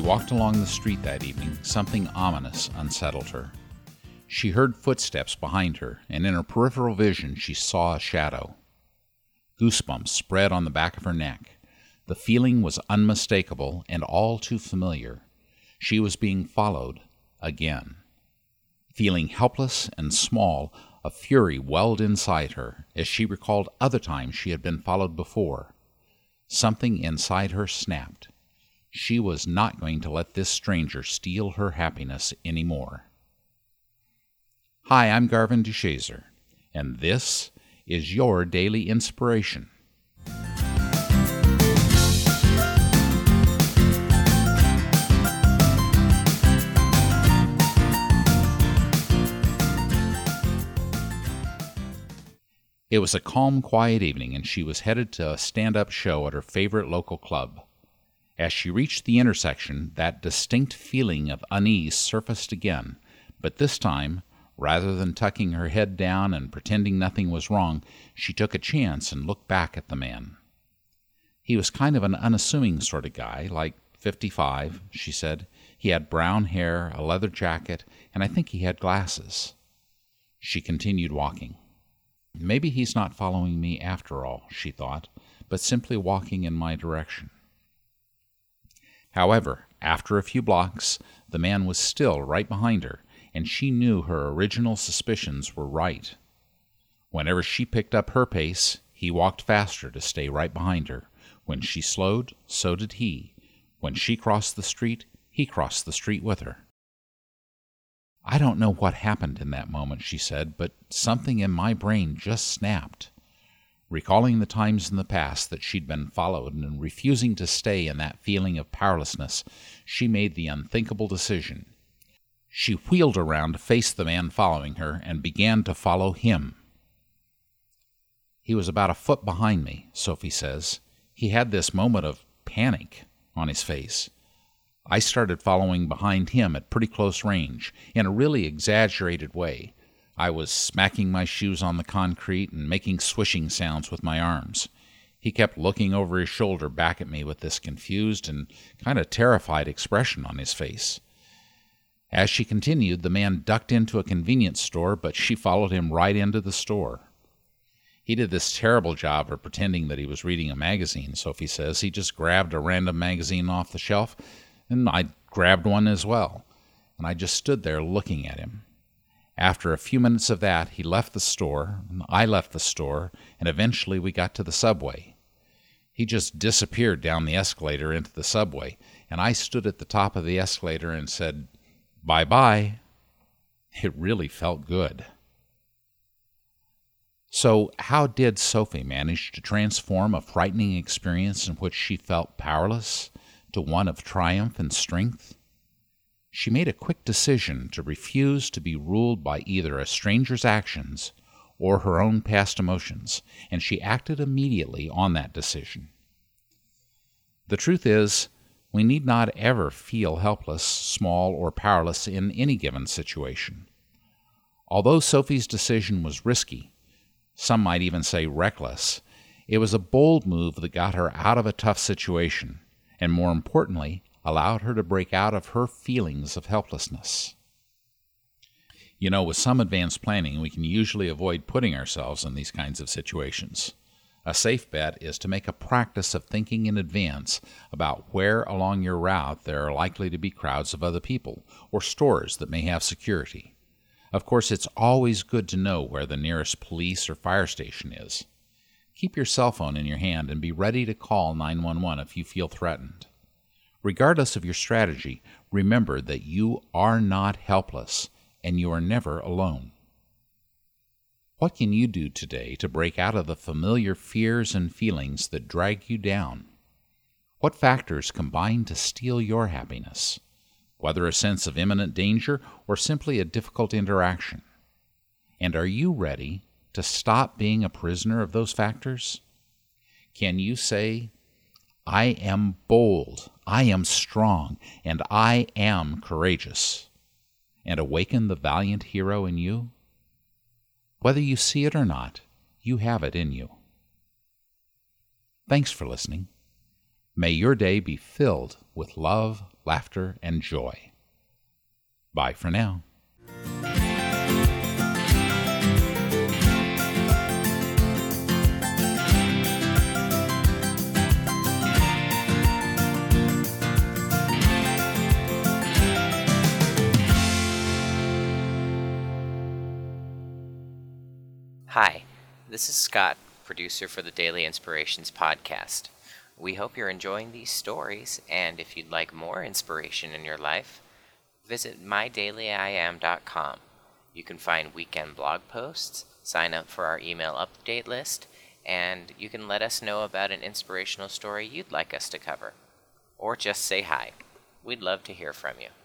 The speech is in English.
walked along the street that evening, something ominous unsettled her. She heard footsteps behind her, and in her peripheral vision she saw a shadow. Goosebumps spread on the back of her neck. The feeling was unmistakable and all too familiar. She was being followed again. Feeling helpless and small, a fury welled inside her as she recalled other times she had been followed before. Something inside her snapped. She was not going to let this stranger steal her happiness any more. Hi, I'm Garvin DeShazer, and this is your daily inspiration. It was a calm, quiet evening, and she was headed to a stand up show at her favorite local club. As she reached the intersection, that distinct feeling of unease surfaced again, but this time, rather than tucking her head down and pretending nothing was wrong, she took a chance and looked back at the man. He was kind of an unassuming sort of guy, like 55, she said. He had brown hair, a leather jacket, and I think he had glasses. She continued walking. Maybe he's not following me after all, she thought, but simply walking in my direction. However, after a few blocks, the man was still right behind her, and she knew her original suspicions were right. Whenever she picked up her pace, he walked faster to stay right behind her. When she slowed, so did he. When she crossed the street, he crossed the street with her. I don't know what happened in that moment, she said, but something in my brain just snapped. Recalling the times in the past that she'd been followed and refusing to stay in that feeling of powerlessness, she made the unthinkable decision. She wheeled around to face the man following her and began to follow him. He was about a foot behind me, Sophie says. He had this moment of panic on his face. I started following behind him at pretty close range, in a really exaggerated way. I was smacking my shoes on the concrete and making swishing sounds with my arms. He kept looking over his shoulder back at me with this confused and kind of terrified expression on his face. As she continued, the man ducked into a convenience store, but she followed him right into the store. He did this terrible job of pretending that he was reading a magazine, Sophie says. He just grabbed a random magazine off the shelf, and I grabbed one as well. And I just stood there looking at him. After a few minutes of that, he left the store, and I left the store, and eventually we got to the subway. He just disappeared down the escalator into the subway, and I stood at the top of the escalator and said, Bye bye. It really felt good. So, how did Sophie manage to transform a frightening experience in which she felt powerless to one of triumph and strength? She made a quick decision to refuse to be ruled by either a stranger's actions or her own past emotions, and she acted immediately on that decision. The truth is, we need not ever feel helpless, small, or powerless in any given situation. Although Sophie's decision was risky, some might even say reckless, it was a bold move that got her out of a tough situation, and more importantly, allowed her to break out of her feelings of helplessness. You know, with some advanced planning, we can usually avoid putting ourselves in these kinds of situations. A safe bet is to make a practice of thinking in advance about where along your route there are likely to be crowds of other people or stores that may have security. Of course, it's always good to know where the nearest police or fire station is. Keep your cell phone in your hand and be ready to call 911 if you feel threatened. Regardless of your strategy, remember that you are not helpless and you are never alone. What can you do today to break out of the familiar fears and feelings that drag you down? What factors combine to steal your happiness, whether a sense of imminent danger or simply a difficult interaction? And are you ready to stop being a prisoner of those factors? Can you say, I am bold, I am strong, and I am courageous, and awaken the valiant hero in you? Whether you see it or not, you have it in you. Thanks for listening. May your day be filled with love, laughter, and joy. Bye for now. Hi, this is Scott, producer for the Daily Inspirations podcast. We hope you're enjoying these stories, and if you'd like more inspiration in your life, visit mydailyim.com. You can find weekend blog posts, sign up for our email update list, and you can let us know about an inspirational story you'd like us to cover. Or just say hi. We'd love to hear from you.